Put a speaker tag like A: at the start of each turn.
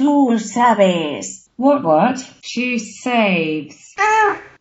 A: Tú sabes.
B: What what? She saves. Ah,